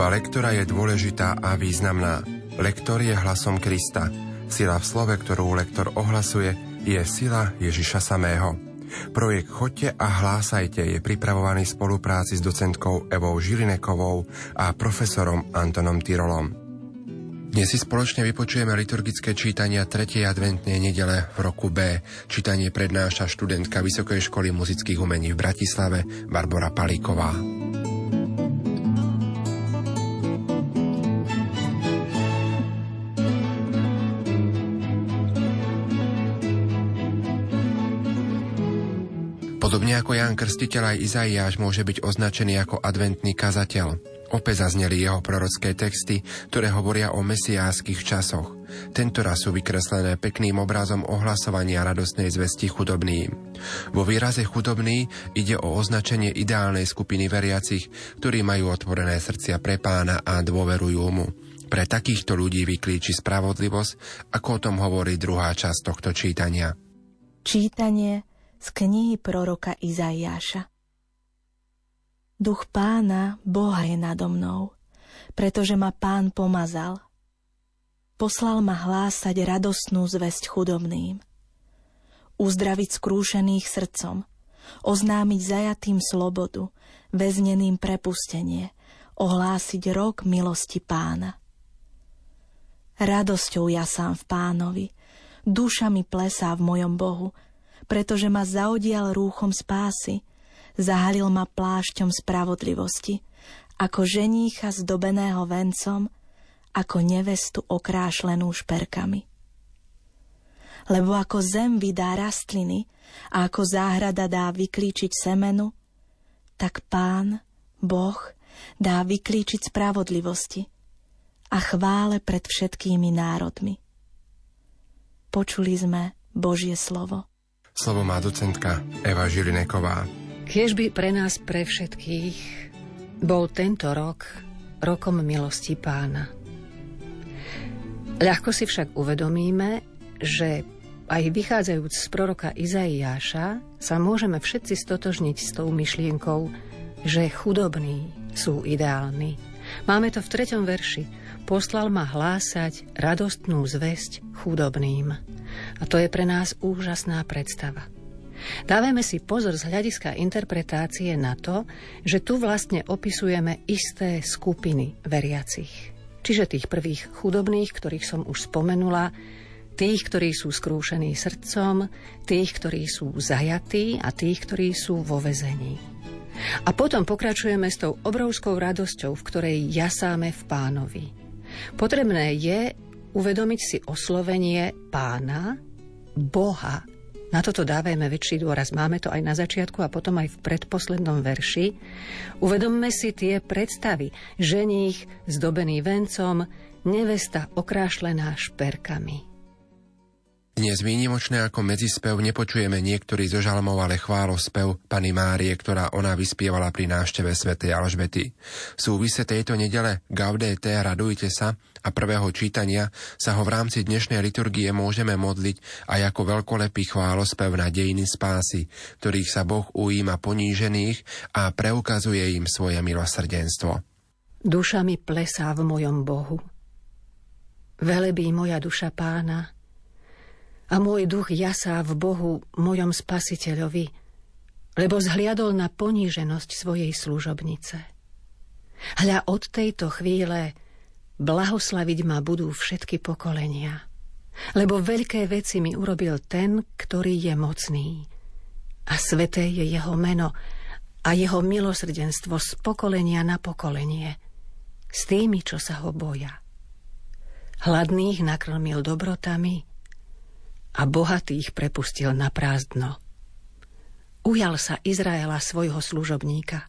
Služba lektora je dôležitá a významná. Lektor je hlasom Krista. Sila v slove, ktorú lektor ohlasuje, je sila Ježiša samého. Projekt Chodte a hlásajte je pripravovaný v spolupráci s docentkou Evou Žilinekovou a profesorom Antonom Tyrolom. Dnes si spoločne vypočujeme liturgické čítania 3. adventnej nedele v roku B. Čítanie prednáša študentka Vysokej školy muzických umení v Bratislave Barbara Palíková. Podobne ako Ján Krstiteľ aj Izaiáš môže byť označený ako adventný kazateľ. Opäť zazneli jeho prorocké texty, ktoré hovoria o mesiáských časoch. Tento raz sú vykreslené pekným obrazom ohlasovania radostnej zvesti chudobným. Vo výraze chudobný ide o označenie ideálnej skupiny veriacich, ktorí majú otvorené srdcia pre pána a dôverujú mu. Pre takýchto ľudí vyklíči spravodlivosť, ako o tom hovorí druhá časť tohto čítania. Čítanie z knihy proroka Izaiáša. Duch pána, Boha je nado mnou, pretože ma pán pomazal. Poslal ma hlásať radostnú zväzť chudobným. Uzdraviť skrúšených srdcom, oznámiť zajatým slobodu, väzneným prepustenie, ohlásiť rok milosti pána. Radosťou ja sám v pánovi, duša mi plesá v mojom Bohu, pretože ma zaodial rúchom spásy, zahalil ma plášťom spravodlivosti, ako ženícha zdobeného vencom, ako nevestu okrášlenú šperkami. Lebo ako zem vydá rastliny a ako záhrada dá vyklíčiť semenu, tak pán, Boh, dá vyklíčiť spravodlivosti a chvále pred všetkými národmi. Počuli sme Božie slovo. Slovo má docentka Eva Žilineková. Kiež by pre nás, pre všetkých, bol tento rok rokom milosti pána. Ľahko si však uvedomíme, že aj vychádzajúc z proroka Izaiáša sa môžeme všetci stotožniť s tou myšlienkou, že chudobní sú ideálni. Máme to v treťom verši. Poslal ma hlásať radostnú zväzť chudobným. A to je pre nás úžasná predstava. Dávame si pozor z hľadiska interpretácie na to, že tu vlastne opisujeme isté skupiny veriacich. Čiže tých prvých chudobných, ktorých som už spomenula, tých, ktorí sú skrúšení srdcom, tých, ktorí sú zajatí a tých, ktorí sú vo vezení. A potom pokračujeme s tou obrovskou radosťou, v ktorej jasáme v pánovi. Potrebné je uvedomiť si oslovenie pána, Boha. Na toto dávajme väčší dôraz. Máme to aj na začiatku a potom aj v predposlednom verši. Uvedomme si tie predstavy. Ženích zdobený vencom, nevesta okrášlená šperkami. Dnes výnimočné ako medzispev nepočujeme niektorý zo žalmov, ale chválospev Pany Márie, ktorá ona vyspievala pri návšteve svätej Alžbety. V súvise tejto nedele Gaudete radujte sa a prvého čítania sa ho v rámci dnešnej liturgie môžeme modliť aj ako veľkolepý chválospev na dejiny spásy, ktorých sa Boh ujíma ponížených a preukazuje im svoje milosrdenstvo. Duša mi plesá v mojom Bohu. Velebí moja duša pána, a môj duch jasá v Bohu, mojom spasiteľovi, lebo zhliadol na poníženosť svojej služobnice. Hľa od tejto chvíle blahoslaviť ma budú všetky pokolenia, lebo veľké veci mi urobil ten, ktorý je mocný. A sveté je jeho meno a jeho milosrdenstvo z pokolenia na pokolenie, s tými, čo sa ho boja. Hladných nakrmil dobrotami, a bohatých prepustil na prázdno. Ujal sa Izraela svojho služobníka,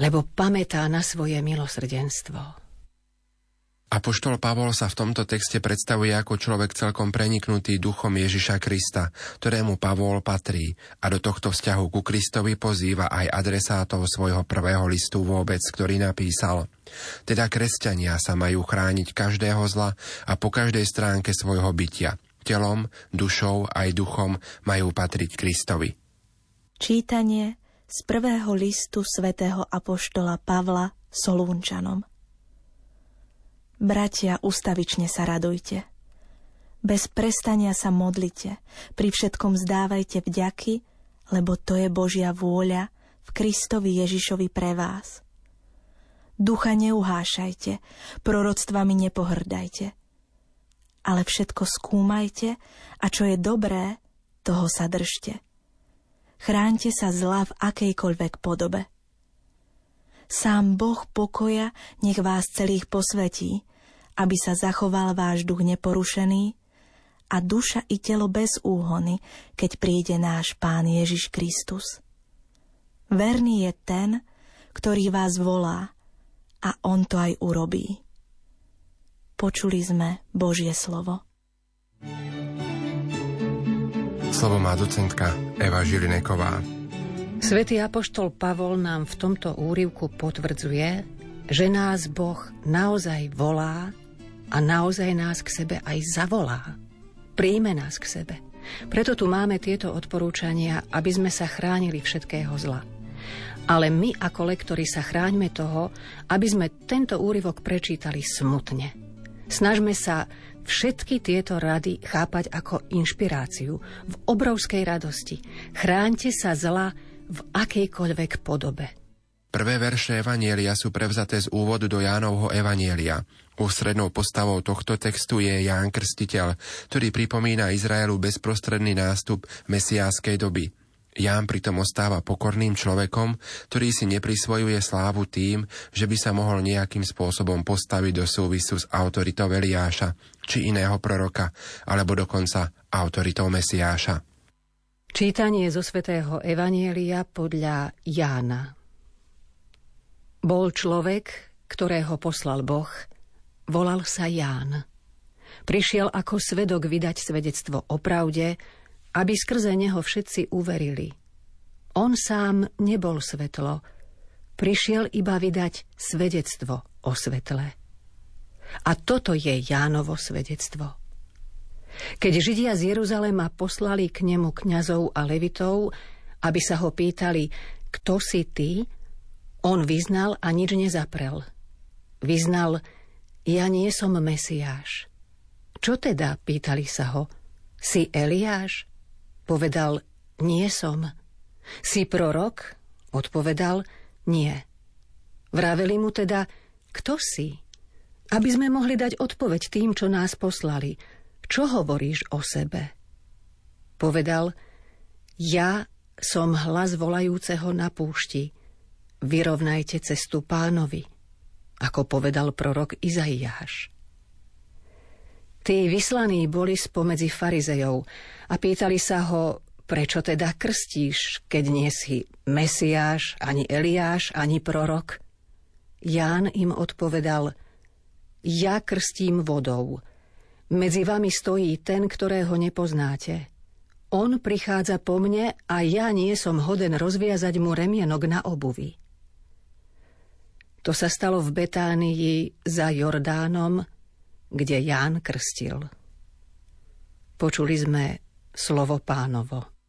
lebo pamätá na svoje milosrdenstvo. Apoštol Pavol sa v tomto texte predstavuje ako človek celkom preniknutý duchom Ježiša Krista, ktorému Pavol patrí a do tohto vzťahu ku Kristovi pozýva aj adresátov svojho prvého listu vôbec, ktorý napísal. Teda kresťania sa majú chrániť každého zla a po každej stránke svojho bytia – telom, dušou aj duchom majú patriť Kristovi. Čítanie z prvého listu svätého Apoštola Pavla Solúnčanom. Bratia, ustavične sa radujte. Bez prestania sa modlite, pri všetkom zdávajte vďaky, lebo to je Božia vôľa v Kristovi Ježišovi pre vás. Ducha neuhášajte, proroctvami nepohrdajte, ale všetko skúmajte a čo je dobré, toho sa držte. Chránte sa zla v akejkoľvek podobe. Sám Boh pokoja nech vás celých posvetí, aby sa zachoval váš duch neporušený a duša i telo bez úhony, keď príde náš Pán Ježiš Kristus. Verný je ten, ktorý vás volá a on to aj urobí. Počuli sme Božie slovo. Slovo má docentka Eva Žilineková. Svetý Apoštol Pavol nám v tomto úrivku potvrdzuje, že nás Boh naozaj volá a naozaj nás k sebe aj zavolá. Príjme nás k sebe. Preto tu máme tieto odporúčania, aby sme sa chránili všetkého zla. Ale my ako lektori sa chráňme toho, aby sme tento úryvok prečítali smutne. Snažme sa všetky tieto rady chápať ako inšpiráciu v obrovskej radosti. Chráňte sa zla v akejkoľvek podobe. Prvé verše Evanielia sú prevzaté z úvodu do Jánovho Evanielia. Ústrednou postavou tohto textu je Ján Krstiteľ, ktorý pripomína Izraelu bezprostredný nástup mesiáskej doby. Ján pritom ostáva pokorným človekom, ktorý si neprisvojuje slávu tým, že by sa mohol nejakým spôsobom postaviť do súvisu s autoritou Eliáša či iného proroka, alebo dokonca autoritou Mesiáša. Čítanie zo svätého Evanielia podľa Jána. Bol človek, ktorého poslal Boh, volal sa Ján. Prišiel ako svedok vydať svedectvo o pravde, aby skrze neho všetci uverili. On sám nebol svetlo, prišiel iba vydať svedectvo o svetle. A toto je Jánovo svedectvo. Keď Židia z Jeruzalema poslali k nemu kňazov a levitov, aby sa ho pýtali, kto si ty, on vyznal a nič nezaprel. Vyznal, ja nie som Mesiáš. Čo teda, pýtali sa ho, si Eliáš? Povedal, nie som. Si prorok? Odpovedal, nie. Vraveli mu teda, kto si? Aby sme mohli dať odpoveď tým, čo nás poslali. Čo hovoríš o sebe? Povedal, ja som hlas volajúceho na púšti – vyrovnajte cestu pánovi, ako povedal prorok Izaiáš. Tí vyslaní boli spomedzi farizejov a pýtali sa ho, prečo teda krstíš, keď nie si Mesiáš, ani Eliáš, ani prorok? Ján im odpovedal, ja krstím vodou. Medzi vami stojí ten, ktorého nepoznáte. On prichádza po mne a ja nie som hoden rozviazať mu remienok na obuvi. To sa stalo v Betánii za Jordánom, kde Ján krstil. Počuli sme slovo pánovo.